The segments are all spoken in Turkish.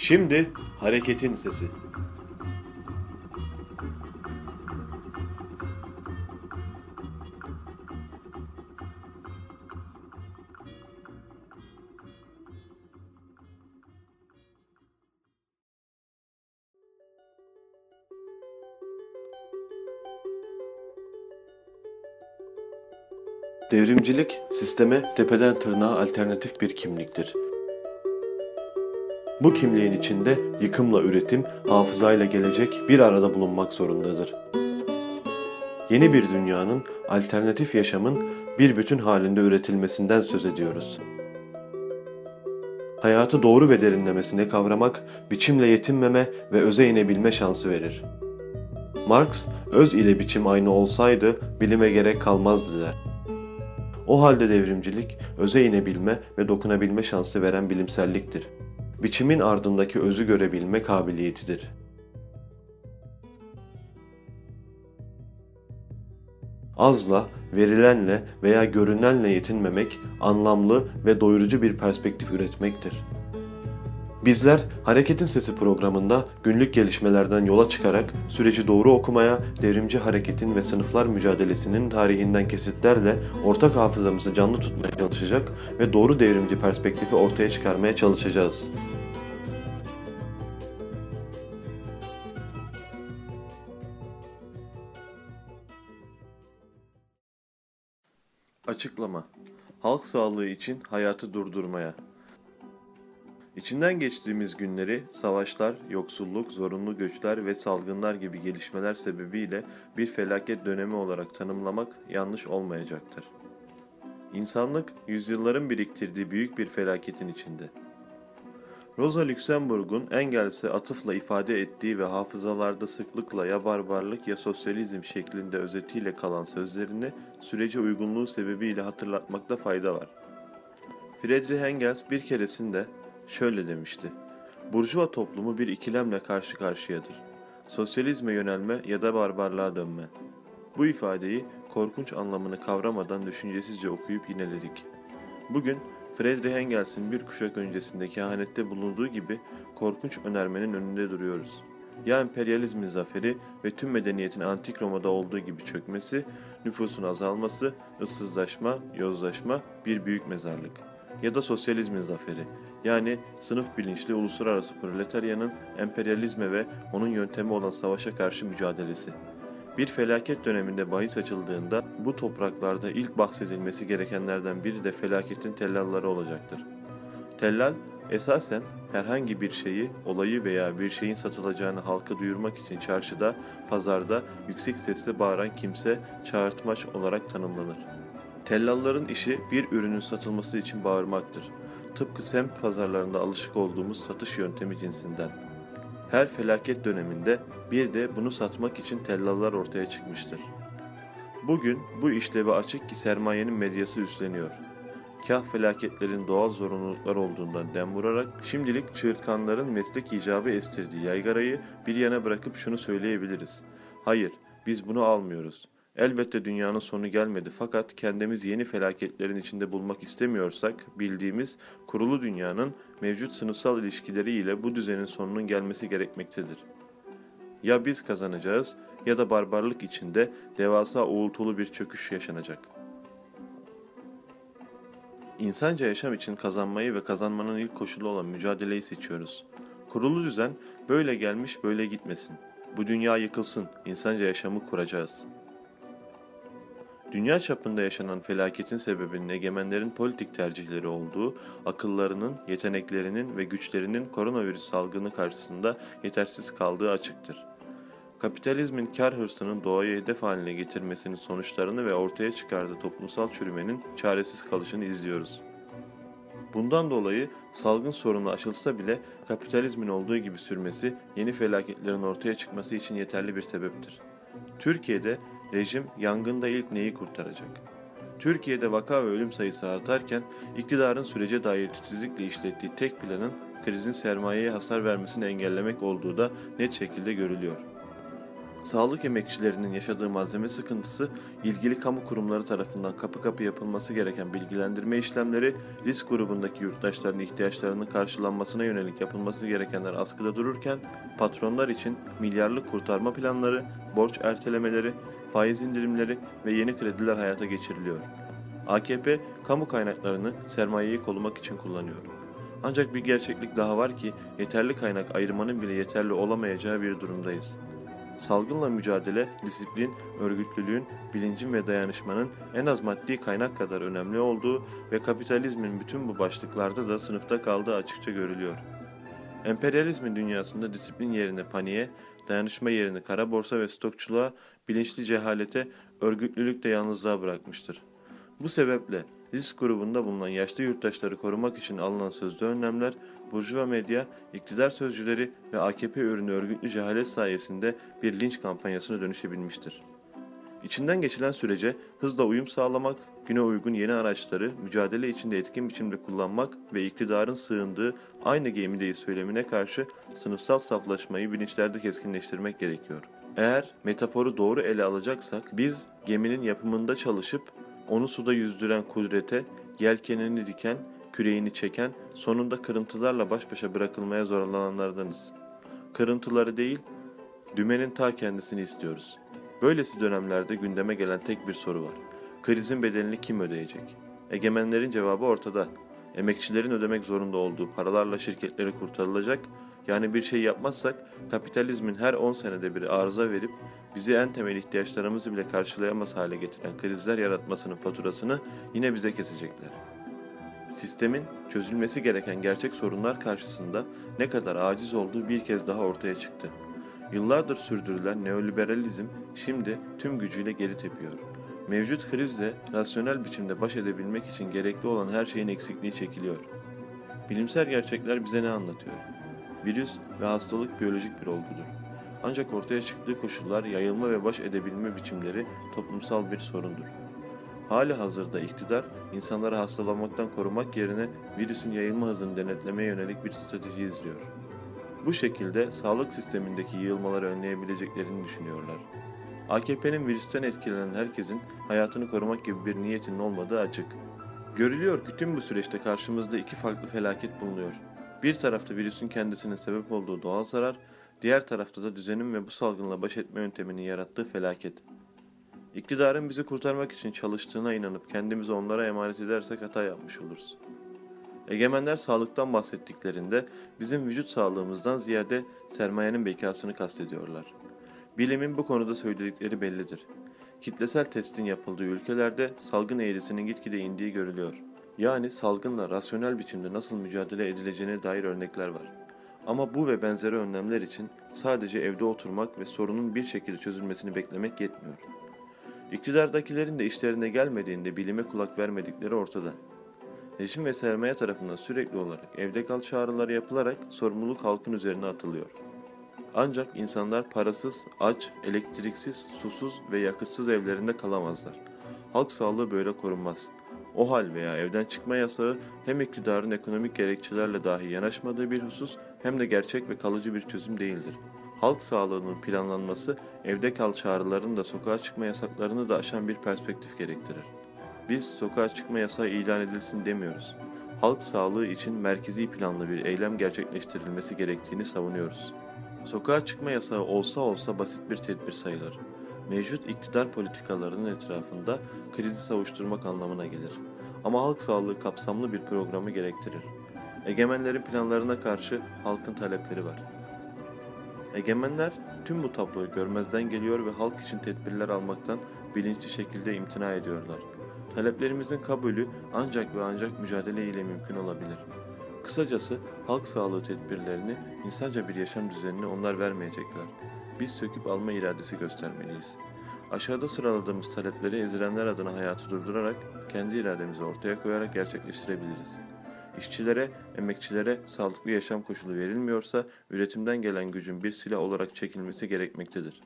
Şimdi hareketin sesi. Devrimcilik, sisteme tepeden tırnağa alternatif bir kimliktir. Bu kimliğin içinde yıkımla üretim, hafızayla gelecek bir arada bulunmak zorundadır. Yeni bir dünyanın, alternatif yaşamın bir bütün halinde üretilmesinden söz ediyoruz. Hayatı doğru ve derinlemesine kavramak, biçimle yetinmeme ve öze inebilme şansı verir. Marx, öz ile biçim aynı olsaydı bilime gerek kalmazdı der. O halde devrimcilik, öze inebilme ve dokunabilme şansı veren bilimselliktir. Biçimin ardındaki özü görebilme kabiliyetidir. Azla, verilenle veya görünenle yetinmemek, anlamlı ve doyurucu bir perspektif üretmektir. Bizler Hareketin Sesi programında günlük gelişmelerden yola çıkarak süreci doğru okumaya, devrimci hareketin ve sınıflar mücadelesinin tarihinden kesitlerle ortak hafızamızı canlı tutmaya çalışacak ve doğru devrimci perspektifi ortaya çıkarmaya çalışacağız. Açıklama Halk sağlığı için hayatı durdurmaya İçinden geçtiğimiz günleri savaşlar, yoksulluk, zorunlu göçler ve salgınlar gibi gelişmeler sebebiyle bir felaket dönemi olarak tanımlamak yanlış olmayacaktır. İnsanlık yüzyılların biriktirdiği büyük bir felaketin içinde. Rosa Luxemburg'un Engels'e atıfla ifade ettiği ve hafızalarda sıklıkla ya barbarlık ya sosyalizm şeklinde özetiyle kalan sözlerini sürece uygunluğu sebebiyle hatırlatmakta fayda var. Friedrich Engels bir keresinde şöyle demişti. Burjuva toplumu bir ikilemle karşı karşıyadır. Sosyalizme yönelme ya da barbarlığa dönme. Bu ifadeyi korkunç anlamını kavramadan düşüncesizce okuyup yineledik. Bugün Friedrich Engels'in bir kuşak öncesinde kehanette bulunduğu gibi korkunç önermenin önünde duruyoruz. Ya emperyalizmin zaferi ve tüm medeniyetin antik Roma'da olduğu gibi çökmesi, nüfusun azalması, ıssızlaşma, yozlaşma, bir büyük mezarlık. Ya da sosyalizmin zaferi, yani sınıf bilinçli uluslararası proletaryanın emperyalizme ve onun yöntemi olan savaşa karşı mücadelesi. Bir felaket döneminde bahis açıldığında bu topraklarda ilk bahsedilmesi gerekenlerden biri de felaketin tellalları olacaktır. Tellal, esasen herhangi bir şeyi, olayı veya bir şeyin satılacağını halka duyurmak için çarşıda, pazarda yüksek sesle bağıran kimse çağırtmaç olarak tanımlanır. Tellalların işi bir ürünün satılması için bağırmaktır. Tıpkı semt pazarlarında alışık olduğumuz satış yöntemi cinsinden. Her felaket döneminde bir de bunu satmak için tellallar ortaya çıkmıştır. Bugün bu işlevi açık ki sermayenin medyası üstleniyor. Kah felaketlerin doğal zorunluluklar olduğundan dem vurarak şimdilik çığırtkanların meslek icabı estirdiği yaygarayı bir yana bırakıp şunu söyleyebiliriz. Hayır, biz bunu almıyoruz. Elbette dünyanın sonu gelmedi fakat kendimiz yeni felaketlerin içinde bulmak istemiyorsak bildiğimiz kurulu dünyanın mevcut sınıfsal ilişkileri ile bu düzenin sonunun gelmesi gerekmektedir. Ya biz kazanacağız ya da barbarlık içinde devasa uğultulu bir çöküş yaşanacak. İnsanca yaşam için kazanmayı ve kazanmanın ilk koşulu olan mücadeleyi seçiyoruz. Kurulu düzen böyle gelmiş böyle gitmesin. Bu dünya yıkılsın, insanca yaşamı kuracağız.'' Dünya çapında yaşanan felaketin sebebinin egemenlerin politik tercihleri olduğu, akıllarının, yeteneklerinin ve güçlerinin koronavirüs salgını karşısında yetersiz kaldığı açıktır. Kapitalizmin kar hırsının doğayı hedef haline getirmesinin sonuçlarını ve ortaya çıkardığı toplumsal çürümenin çaresiz kalışını izliyoruz. Bundan dolayı salgın sorunu aşılsa bile kapitalizmin olduğu gibi sürmesi yeni felaketlerin ortaya çıkması için yeterli bir sebeptir. Türkiye'de Rejim yangında ilk neyi kurtaracak? Türkiye'de vaka ve ölüm sayısı artarken iktidarın sürece dair titizlikle işlettiği tek planın krizin sermayeye hasar vermesini engellemek olduğu da net şekilde görülüyor. Sağlık emekçilerinin yaşadığı malzeme sıkıntısı, ilgili kamu kurumları tarafından kapı kapı yapılması gereken bilgilendirme işlemleri, risk grubundaki yurttaşların ihtiyaçlarının karşılanmasına yönelik yapılması gerekenler askıda dururken, patronlar için milyarlık kurtarma planları, borç ertelemeleri, faiz indirimleri ve yeni krediler hayata geçiriliyor. AKP, kamu kaynaklarını sermayeyi korumak için kullanıyor. Ancak bir gerçeklik daha var ki yeterli kaynak ayırmanın bile yeterli olamayacağı bir durumdayız. Salgınla mücadele, disiplin, örgütlülüğün, bilincin ve dayanışmanın en az maddi kaynak kadar önemli olduğu ve kapitalizmin bütün bu başlıklarda da sınıfta kaldığı açıkça görülüyor. Emperyalizmin dünyasında disiplin yerine paniğe, dayanışma yerine kara borsa ve stokçuluğa, bilinçli cehalete, örgütlülük de yalnızlığa bırakmıştır. Bu sebeple risk grubunda bulunan yaşlı yurttaşları korumak için alınan sözlü önlemler, burjuva medya, iktidar sözcüleri ve AKP ürünü örgütlü cehalet sayesinde bir linç kampanyasına dönüşebilmiştir. İçinden geçilen sürece hızla uyum sağlamak, güne uygun yeni araçları mücadele içinde etkin biçimde kullanmak ve iktidarın sığındığı aynı gemideyi söylemine karşı sınıfsal saflaşmayı bilinçlerde keskinleştirmek gerekiyor. Eğer metaforu doğru ele alacaksak biz geminin yapımında çalışıp onu suda yüzdüren kudrete, yelkenini diken, küreğini çeken, sonunda kırıntılarla baş başa bırakılmaya zorlananlardanız. Kırıntıları değil, dümenin ta kendisini istiyoruz. Böylesi dönemlerde gündeme gelen tek bir soru var. Krizin bedelini kim ödeyecek? Egemenlerin cevabı ortada. Emekçilerin ödemek zorunda olduğu paralarla şirketleri kurtarılacak, yani bir şey yapmazsak kapitalizmin her 10 senede bir arıza verip bizi en temel ihtiyaçlarımızı bile karşılayamaz hale getiren krizler yaratmasının faturasını yine bize kesecekler. Sistemin çözülmesi gereken gerçek sorunlar karşısında ne kadar aciz olduğu bir kez daha ortaya çıktı. Yıllardır sürdürülen neoliberalizm şimdi tüm gücüyle geri tepiyor. Mevcut krizle rasyonel biçimde baş edebilmek için gerekli olan her şeyin eksikliği çekiliyor. Bilimsel gerçekler bize ne anlatıyor? Virüs ve hastalık biyolojik bir olgudur. Ancak ortaya çıktığı koşullar, yayılma ve baş edebilme biçimleri toplumsal bir sorundur. Hali hazırda iktidar, insanları hastalanmaktan korumak yerine virüsün yayılma hızını denetlemeye yönelik bir strateji izliyor. Bu şekilde sağlık sistemindeki yığılmaları önleyebileceklerini düşünüyorlar. AKP'nin virüsten etkilenen herkesin hayatını korumak gibi bir niyetinin olmadığı açık. Görülüyor ki tüm bu süreçte karşımızda iki farklı felaket bulunuyor. Bir tarafta virüsün kendisinin sebep olduğu doğal zarar, diğer tarafta da düzenin ve bu salgınla baş etme yönteminin yarattığı felaket. İktidarın bizi kurtarmak için çalıştığına inanıp kendimizi onlara emanet edersek hata yapmış oluruz. Egemenler sağlıktan bahsettiklerinde bizim vücut sağlığımızdan ziyade sermayenin bekasını kastediyorlar. Bilimin bu konuda söyledikleri bellidir. Kitlesel testin yapıldığı ülkelerde salgın eğrisinin gitgide indiği görülüyor. Yani salgınla rasyonel biçimde nasıl mücadele edileceğine dair örnekler var. Ama bu ve benzeri önlemler için sadece evde oturmak ve sorunun bir şekilde çözülmesini beklemek yetmiyor. İktidardakilerin de işlerine gelmediğinde bilime kulak vermedikleri ortada. Rejim ve sermaye tarafından sürekli olarak evde kal çağrıları yapılarak sorumluluk halkın üzerine atılıyor. Ancak insanlar parasız, aç, elektriksiz, susuz ve yakıtsız evlerinde kalamazlar. Halk sağlığı böyle korunmaz. O hal veya evden çıkma yasağı hem iktidarın ekonomik gerekçelerle dahi yanaşmadığı bir husus hem de gerçek ve kalıcı bir çözüm değildir. Halk sağlığının planlanması evde kal çağrılarını da sokağa çıkma yasaklarını da aşan bir perspektif gerektirir. Biz sokağa çıkma yasağı ilan edilsin demiyoruz. Halk sağlığı için merkezi planlı bir eylem gerçekleştirilmesi gerektiğini savunuyoruz. Sokağa çıkma yasağı olsa olsa basit bir tedbir sayılır. Mevcut iktidar politikalarının etrafında krizi savuşturmak anlamına gelir. Ama halk sağlığı kapsamlı bir programı gerektirir. Egemenlerin planlarına karşı halkın talepleri var. Egemenler tüm bu tabloyu görmezden geliyor ve halk için tedbirler almaktan bilinçli şekilde imtina ediyorlar. Taleplerimizin kabulü ancak ve ancak mücadele ile mümkün olabilir. Kısacası halk sağlığı tedbirlerini, insanca bir yaşam düzenini onlar vermeyecekler. Biz söküp alma iradesi göstermeliyiz. Aşağıda sıraladığımız talepleri ezilenler adına hayatı durdurarak, kendi irademizi ortaya koyarak gerçekleştirebiliriz. İşçilere, emekçilere sağlıklı yaşam koşulu verilmiyorsa üretimden gelen gücün bir silah olarak çekilmesi gerekmektedir.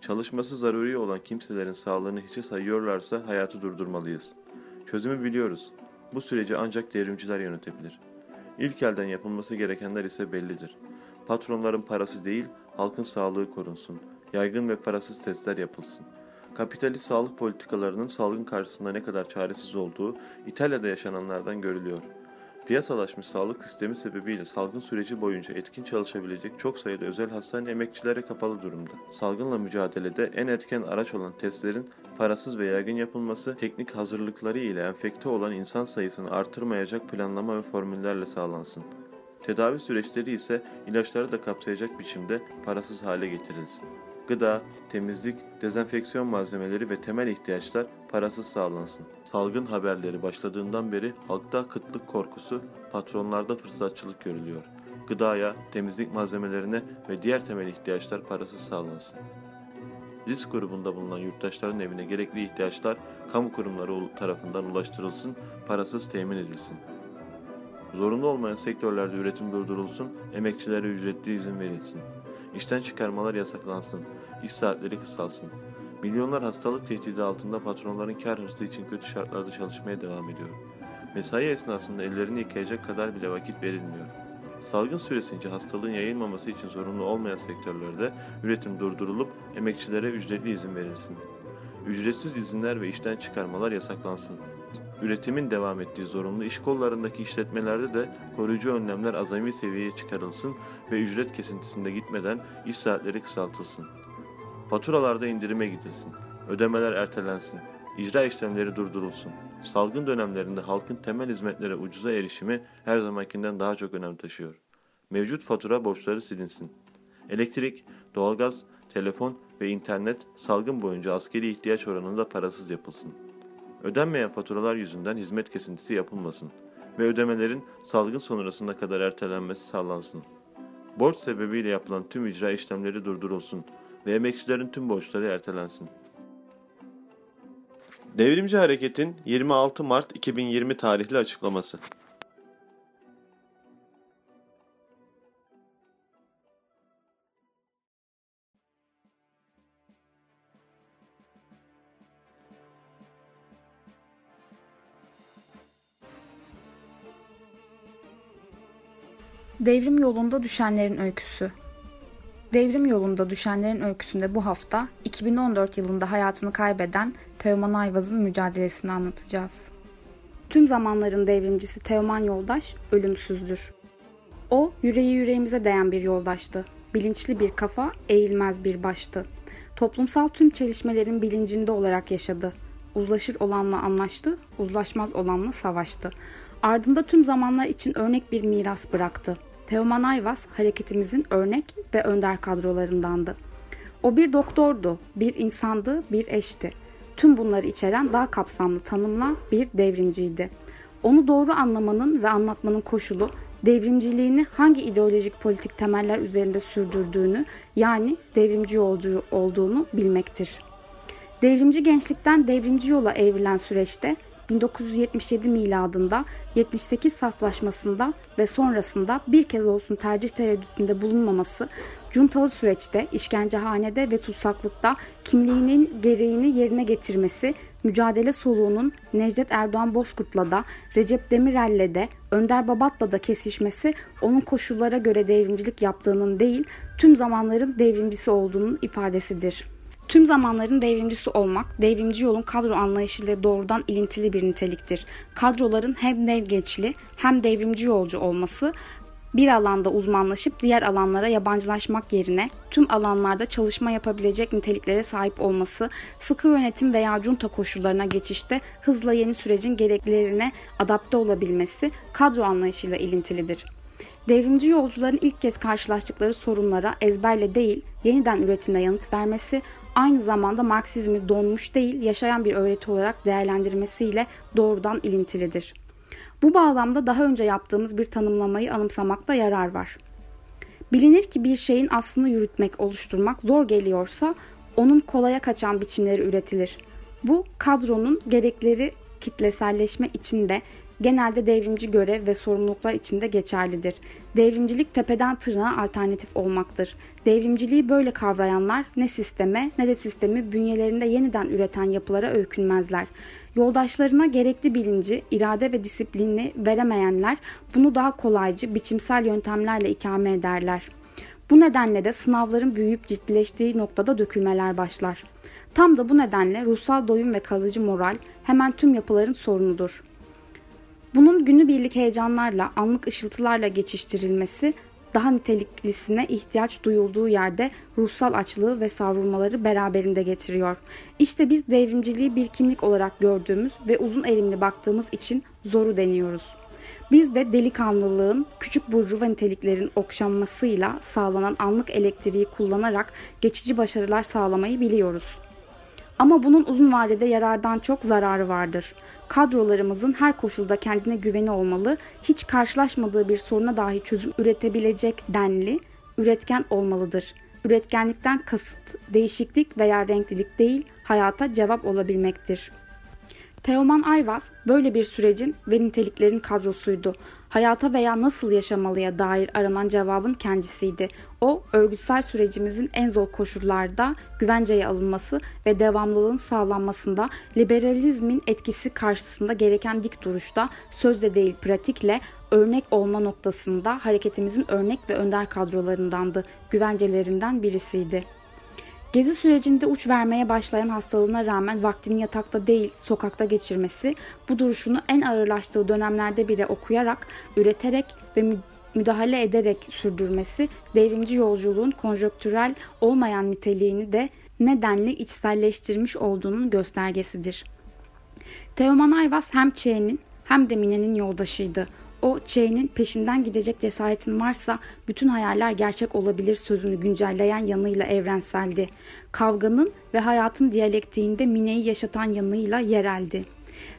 Çalışması zaruri olan kimselerin sağlığını hiçe sayıyorlarsa hayatı durdurmalıyız. Çözümü biliyoruz. Bu süreci ancak devrimciler yönetebilir. İlk elden yapılması gerekenler ise bellidir. Patronların parası değil, halkın sağlığı korunsun. yaygın ve parasız testler yapılsın. Kapitalist sağlık politikalarının salgın karşısında ne kadar çaresiz olduğu İtalya'da yaşananlardan görülüyor. Piyasalaşmış sağlık sistemi sebebiyle salgın süreci boyunca etkin çalışabilecek çok sayıda özel hastane emekçilere kapalı durumda. Salgınla mücadelede en etken araç olan testlerin parasız ve yaygın yapılması teknik hazırlıkları ile enfekte olan insan sayısını artırmayacak planlama ve formüllerle sağlansın. Tedavi süreçleri ise ilaçları da kapsayacak biçimde parasız hale getirilsin. Gıda, temizlik, dezenfeksiyon malzemeleri ve temel ihtiyaçlar parasız sağlansın. Salgın haberleri başladığından beri halkta kıtlık korkusu, patronlarda fırsatçılık görülüyor. Gıdaya, temizlik malzemelerine ve diğer temel ihtiyaçlar parasız sağlansın. Risk grubunda bulunan yurttaşların evine gerekli ihtiyaçlar kamu kurumları tarafından ulaştırılsın, parasız temin edilsin. Zorunlu olmayan sektörlerde üretim durdurulsun, emekçilere ücretli izin verilsin. İşten çıkarmalar yasaklansın, iş saatleri kısalsın. Milyonlar hastalık tehdidi altında patronların kar hırsı için kötü şartlarda çalışmaya devam ediyor. Mesai esnasında ellerini yıkayacak kadar bile vakit verilmiyor. Salgın süresince hastalığın yayılmaması için zorunlu olmayan sektörlerde üretim durdurulup emekçilere ücretli izin verilsin. Ücretsiz izinler ve işten çıkarmalar yasaklansın. Üretimin devam ettiği zorunlu iş kollarındaki işletmelerde de koruyucu önlemler azami seviyeye çıkarılsın ve ücret kesintisinde gitmeden iş saatleri kısaltılsın. Faturalarda indirime gidilsin. Ödemeler ertelensin. İcra işlemleri durdurulsun. Salgın dönemlerinde halkın temel hizmetlere ucuza erişimi her zamankinden daha çok önem taşıyor. Mevcut fatura borçları silinsin. Elektrik, doğalgaz, telefon ve internet salgın boyunca askeri ihtiyaç oranında parasız yapılsın. Ödenmeyen faturalar yüzünden hizmet kesintisi yapılmasın ve ödemelerin salgın sonrasına kadar ertelenmesi sağlansın. Borç sebebiyle yapılan tüm icra işlemleri durdurulsun ve emekçilerin tüm borçları ertelensin. Devrimci Hareket'in 26 Mart 2020 tarihli açıklaması. Devrim yolunda düşenlerin öyküsü. Devrim yolunda düşenlerin öyküsünde bu hafta 2014 yılında hayatını kaybeden Teoman Ayvaz'ın mücadelesini anlatacağız. Tüm zamanların devrimcisi Teoman Yoldaş ölümsüzdür. O yüreği yüreğimize değen bir yoldaştı. Bilinçli bir kafa, eğilmez bir baştı. Toplumsal tüm çelişmelerin bilincinde olarak yaşadı. Uzlaşır olanla anlaştı, uzlaşmaz olanla savaştı. Ardında tüm zamanlar için örnek bir miras bıraktı. Teoman Ayvaz hareketimizin örnek ve önder kadrolarındandı. O bir doktordu, bir insandı, bir eşti. Tüm bunları içeren daha kapsamlı tanımla bir devrimciydi. Onu doğru anlamanın ve anlatmanın koşulu devrimciliğini hangi ideolojik politik temeller üzerinde sürdürdüğünü yani devrimci yolcu olduğunu bilmektir. Devrimci gençlikten devrimci yola evrilen süreçte 1977 miladında 78 saflaşmasında ve sonrasında bir kez olsun tercih tereddütünde bulunmaması, cuntalı süreçte, işkencehanede ve tutsaklıkta kimliğinin gereğini yerine getirmesi, mücadele soluğunun Necdet Erdoğan Bozkurt'la da, Recep Demirel'le de, Önder Babat'la da kesişmesi onun koşullara göre devrimcilik yaptığının değil, tüm zamanların devrimcisi olduğunun ifadesidir. Tüm zamanların devrimcisi olmak, devrimci yolun kadro anlayışıyla doğrudan ilintili bir niteliktir. Kadroların hem devgeçli hem devrimci yolcu olması, bir alanda uzmanlaşıp diğer alanlara yabancılaşmak yerine tüm alanlarda çalışma yapabilecek niteliklere sahip olması, sıkı yönetim veya junta koşullarına geçişte hızla yeni sürecin gereklilerine adapte olabilmesi kadro anlayışıyla ilintilidir. Devrimci yolcuların ilk kez karşılaştıkları sorunlara ezberle değil, yeniden üretimle yanıt vermesi, aynı zamanda Marksizmi donmuş değil, yaşayan bir öğreti olarak değerlendirmesiyle doğrudan ilintilidir. Bu bağlamda daha önce yaptığımız bir tanımlamayı anımsamakta yarar var. Bilinir ki bir şeyin aslını yürütmek, oluşturmak zor geliyorsa onun kolaya kaçan biçimleri üretilir. Bu kadronun gerekleri kitleselleşme içinde genelde devrimci görev ve sorumluluklar içinde geçerlidir. Devrimcilik tepeden tırnağa alternatif olmaktır. Devrimciliği böyle kavrayanlar ne sisteme ne de sistemi bünyelerinde yeniden üreten yapılara öykünmezler. Yoldaşlarına gerekli bilinci, irade ve disiplini veremeyenler bunu daha kolaycı, biçimsel yöntemlerle ikame ederler. Bu nedenle de sınavların büyüyüp ciddileştiği noktada dökülmeler başlar. Tam da bu nedenle ruhsal doyum ve kalıcı moral hemen tüm yapıların sorunudur. Bunun günübirlik heyecanlarla, anlık ışıltılarla geçiştirilmesi daha niteliklisine ihtiyaç duyulduğu yerde ruhsal açlığı ve savrulmaları beraberinde getiriyor. İşte biz devrimciliği bir kimlik olarak gördüğümüz ve uzun elimli baktığımız için zoru deniyoruz. Biz de delikanlılığın, küçük burjuva niteliklerin okşanmasıyla sağlanan anlık elektriği kullanarak geçici başarılar sağlamayı biliyoruz. Ama bunun uzun vadede yarardan çok zararı vardır. Kadrolarımızın her koşulda kendine güveni olmalı, hiç karşılaşmadığı bir soruna dahi çözüm üretebilecek denli, üretken olmalıdır. Üretkenlikten kasıt değişiklik veya renklilik değil, hayata cevap olabilmektir.'' Teoman Ayvaz böyle bir sürecin ve niteliklerin kadrosuydu. Hayata veya nasıl yaşamalıya dair aranan cevabın kendisiydi. O, örgütsel sürecimizin en zor koşullarda güvenceye alınması ve devamlılığın sağlanmasında liberalizmin etkisi karşısında gereken dik duruşta sözde değil pratikle örnek olma noktasında hareketimizin örnek ve önder kadrolarındandı, güvencelerinden birisiydi. Gezi sürecinde uç vermeye başlayan hastalığına rağmen vaktini yatakta değil sokakta geçirmesi, bu duruşunu en ağırlaştığı dönemlerde bile okuyarak, üreterek ve müdahale ederek sürdürmesi devrimci yolculuğun konjöktürel olmayan niteliğini de nedenli içselleştirmiş olduğunun göstergesidir. Teoman Ayvaz hem Ç'nin hem de Mine'nin yoldaşıydı. O Ç'nin peşinden gidecek cesaretin varsa bütün hayaller gerçek olabilir sözünü güncelleyen yanıyla evrenseldi. Kavganın ve hayatın diyalektiğinde Mine'yi yaşatan yanıyla yereldi.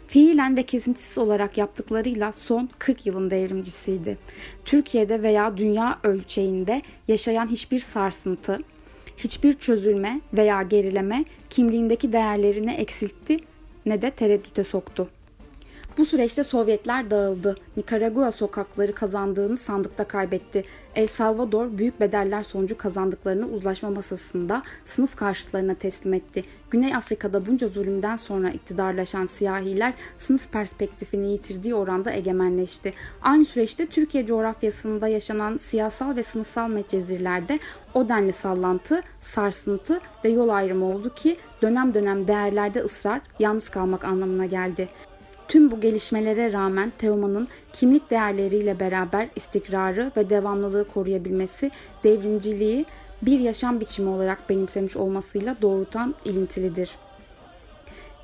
Fiilen ve kesintisiz olarak yaptıklarıyla son 40 yılın devrimcisiydi. Türkiye'de veya dünya ölçeğinde yaşayan hiçbir sarsıntı, hiçbir çözülme veya gerileme kimliğindeki değerlerini eksiltti ne de tereddüte soktu. Bu süreçte Sovyetler dağıldı. Nikaragua sokakları kazandığını sandıkta kaybetti. El Salvador büyük bedeller sonucu kazandıklarını uzlaşma masasında sınıf karşıtlarına teslim etti. Güney Afrika'da bunca zulümden sonra iktidarlaşan siyahiler sınıf perspektifini yitirdiği oranda egemenleşti. Aynı süreçte Türkiye coğrafyasında yaşanan siyasal ve sınıfsal metcezirlerde o denli sallantı, sarsıntı ve yol ayrımı oldu ki dönem dönem değerlerde ısrar, yalnız kalmak anlamına geldi. Tüm bu gelişmelere rağmen Teoman'ın kimlik değerleriyle beraber istikrarı ve devamlılığı koruyabilmesi devrimciliği bir yaşam biçimi olarak benimsemiş olmasıyla doğrudan ilintilidir.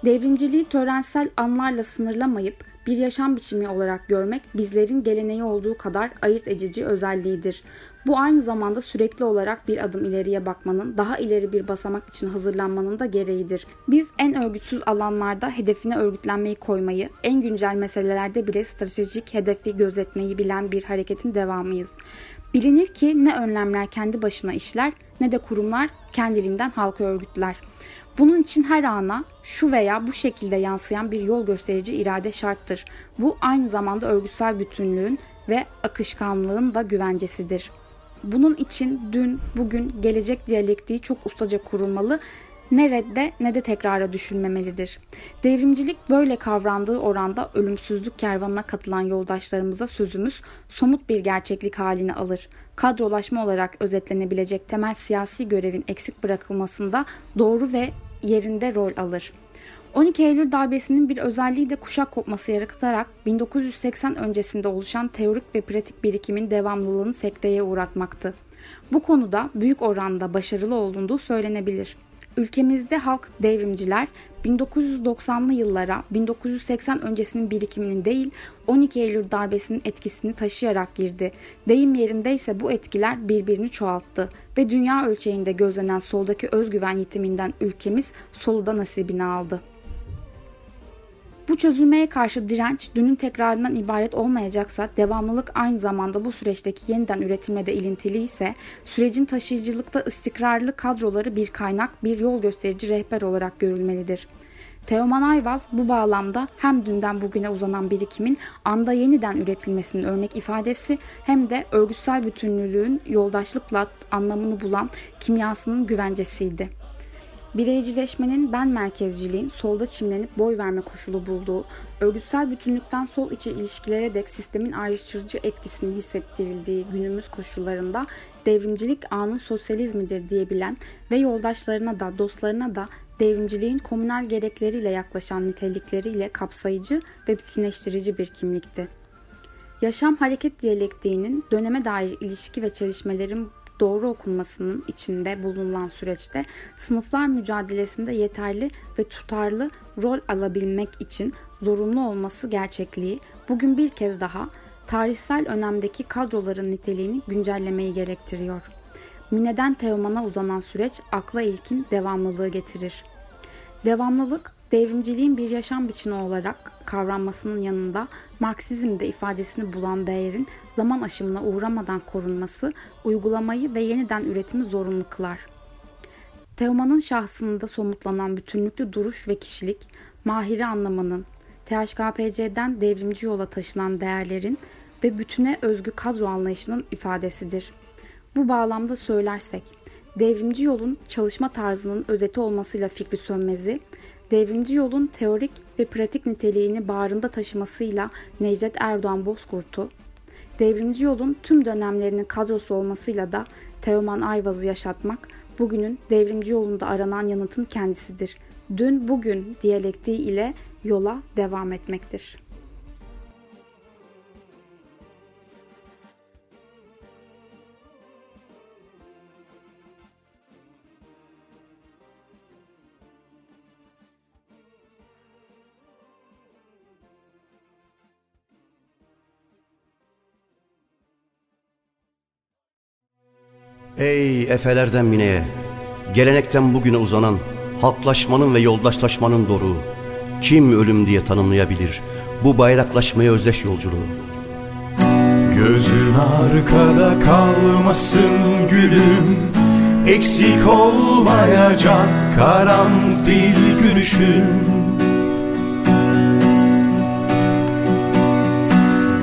Devrimciliği törensel anlarla sınırlamayıp bir yaşam biçimi olarak görmek bizlerin geleneği olduğu kadar ayırt edici özelliğidir. Bu aynı zamanda sürekli olarak bir adım ileriye bakmanın, daha ileri bir basamak için hazırlanmanın da gereğidir. Biz en örgütsüz alanlarda hedefine örgütlenmeyi koymayı, en güncel meselelerde bile stratejik hedefi gözetmeyi bilen bir hareketin devamıyız. Bilinir ki ne önlemler kendi başına işler ne de kurumlar kendiliğinden halkı örgütler. Bunun için her ana şu veya bu şekilde yansıyan bir yol gösterici irade şarttır. Bu aynı zamanda örgütsel bütünlüğün ve akışkanlığın da güvencesidir. Bunun için dün, bugün, gelecek diyalektiği çok ustaca kurulmalı ne redde ne de tekrara düşünmemelidir. Devrimcilik böyle kavrandığı oranda ölümsüzlük kervanına katılan yoldaşlarımıza sözümüz somut bir gerçeklik halini alır. Kadrolaşma olarak özetlenebilecek temel siyasi görevin eksik bırakılmasında doğru ve yerinde rol alır. 12 Eylül darbesinin bir özelliği de kuşak kopması yaratarak 1980 öncesinde oluşan teorik ve pratik birikimin devamlılığını sekteye uğratmaktı. Bu konuda büyük oranda başarılı olunduğu söylenebilir. Ülkemizde halk devrimciler 1990'lı yıllara 1980 öncesinin birikiminin değil 12 Eylül darbesinin etkisini taşıyarak girdi. Deyim yerindeyse bu etkiler birbirini çoğalttı ve dünya ölçeğinde gözlenen soldaki özgüven yitiminden ülkemiz soluda nasibini aldı. Bu çözülmeye karşı direnç dünün tekrarından ibaret olmayacaksa devamlılık aynı zamanda bu süreçteki yeniden üretilmede ilintili ise sürecin taşıyıcılıkta istikrarlı kadroları bir kaynak, bir yol gösterici rehber olarak görülmelidir. Teoman Ayvaz bu bağlamda hem dünden bugüne uzanan birikimin anda yeniden üretilmesinin örnek ifadesi hem de örgütsel bütünlülüğün yoldaşlıkla anlamını bulan kimyasının güvencesiydi. Bireycileşmenin ben merkezciliğin solda çimlenip boy verme koşulu bulduğu, örgütsel bütünlükten sol içi ilişkilere dek sistemin ayrıştırıcı etkisini hissettirildiği günümüz koşullarında devrimcilik anın sosyalizmidir diyebilen ve yoldaşlarına da dostlarına da devrimciliğin komünel gerekleriyle yaklaşan nitelikleriyle kapsayıcı ve bütünleştirici bir kimlikti. Yaşam hareket diyalektiğinin döneme dair ilişki ve çelişmelerin doğru okunmasının içinde bulunan süreçte sınıflar mücadelesinde yeterli ve tutarlı rol alabilmek için zorunlu olması gerçekliği bugün bir kez daha tarihsel önemdeki kadroların niteliğini güncellemeyi gerektiriyor. Mineden Teoman'a uzanan süreç akla ilkin devamlılığı getirir. Devamlılık devrimciliğin bir yaşam biçimi olarak kavranmasının yanında Marksizmde ifadesini bulan değerin zaman aşımına uğramadan korunması, uygulamayı ve yeniden üretimi zorunlu kılar. Teoman'ın şahsında somutlanan bütünlüklü duruş ve kişilik, mahiri anlamanın, THKPC'den devrimci yola taşınan değerlerin ve bütüne özgü kadro anlayışının ifadesidir. Bu bağlamda söylersek, devrimci yolun çalışma tarzının özeti olmasıyla Fikri Sönmez'i, devrimci yolun teorik ve pratik niteliğini bağrında taşımasıyla Necdet Erdoğan Bozkurt'u, devrimci yolun tüm dönemlerinin kadrosu olmasıyla da Teoman Ayvaz'ı yaşatmak, bugünün devrimci yolunda aranan yanıtın kendisidir. Dün bugün diyalektiği ile yola devam etmektir. Ey efelerden mineye, gelenekten bugüne uzanan, halklaşmanın ve yoldaşlaşmanın doruğu, kim ölüm diye tanımlayabilir bu bayraklaşmaya özdeş yolculuğu? Gözün arkada kalmasın gülüm Eksik olmayacak karanfil gülüşün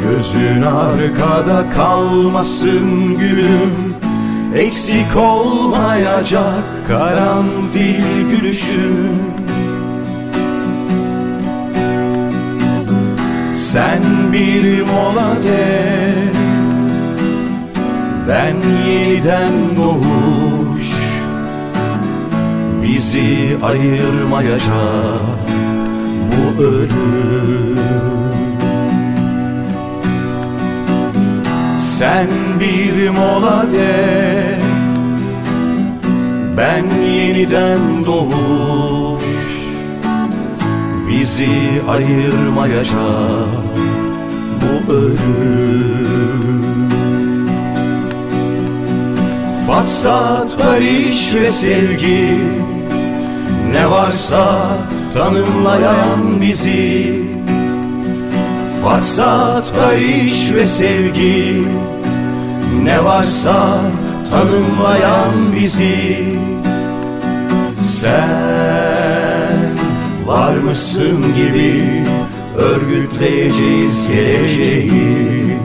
Gözün arkada kalmasın gülüm Eksik olmayacak karanfil gülüşün Sen bir mola Ben yeniden doğuş. Bizi ayırmayacak bu ölüm Sen bir mola de. Ben yeniden doğuş. Bizi ayırmayacak bu ölüm. Fatsat, barış ve sevgi. Ne varsa tanımlayan bizi Fatsat, barış ve sevgi. Ne varsa tanımlayan bizi. Sen var mısın gibi Örgütleyeceğiz geleceği.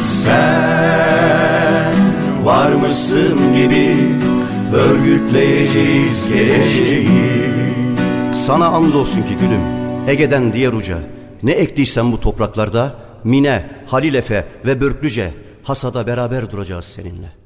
Sen var mısın gibi Örgütleyeceğiz geleceği. Sana andolsun ki gülüm, Ege'den diğer uca, ne ektiysen bu topraklarda, Mine, Halil Efe ve Börklüce hasada beraber duracağız seninle.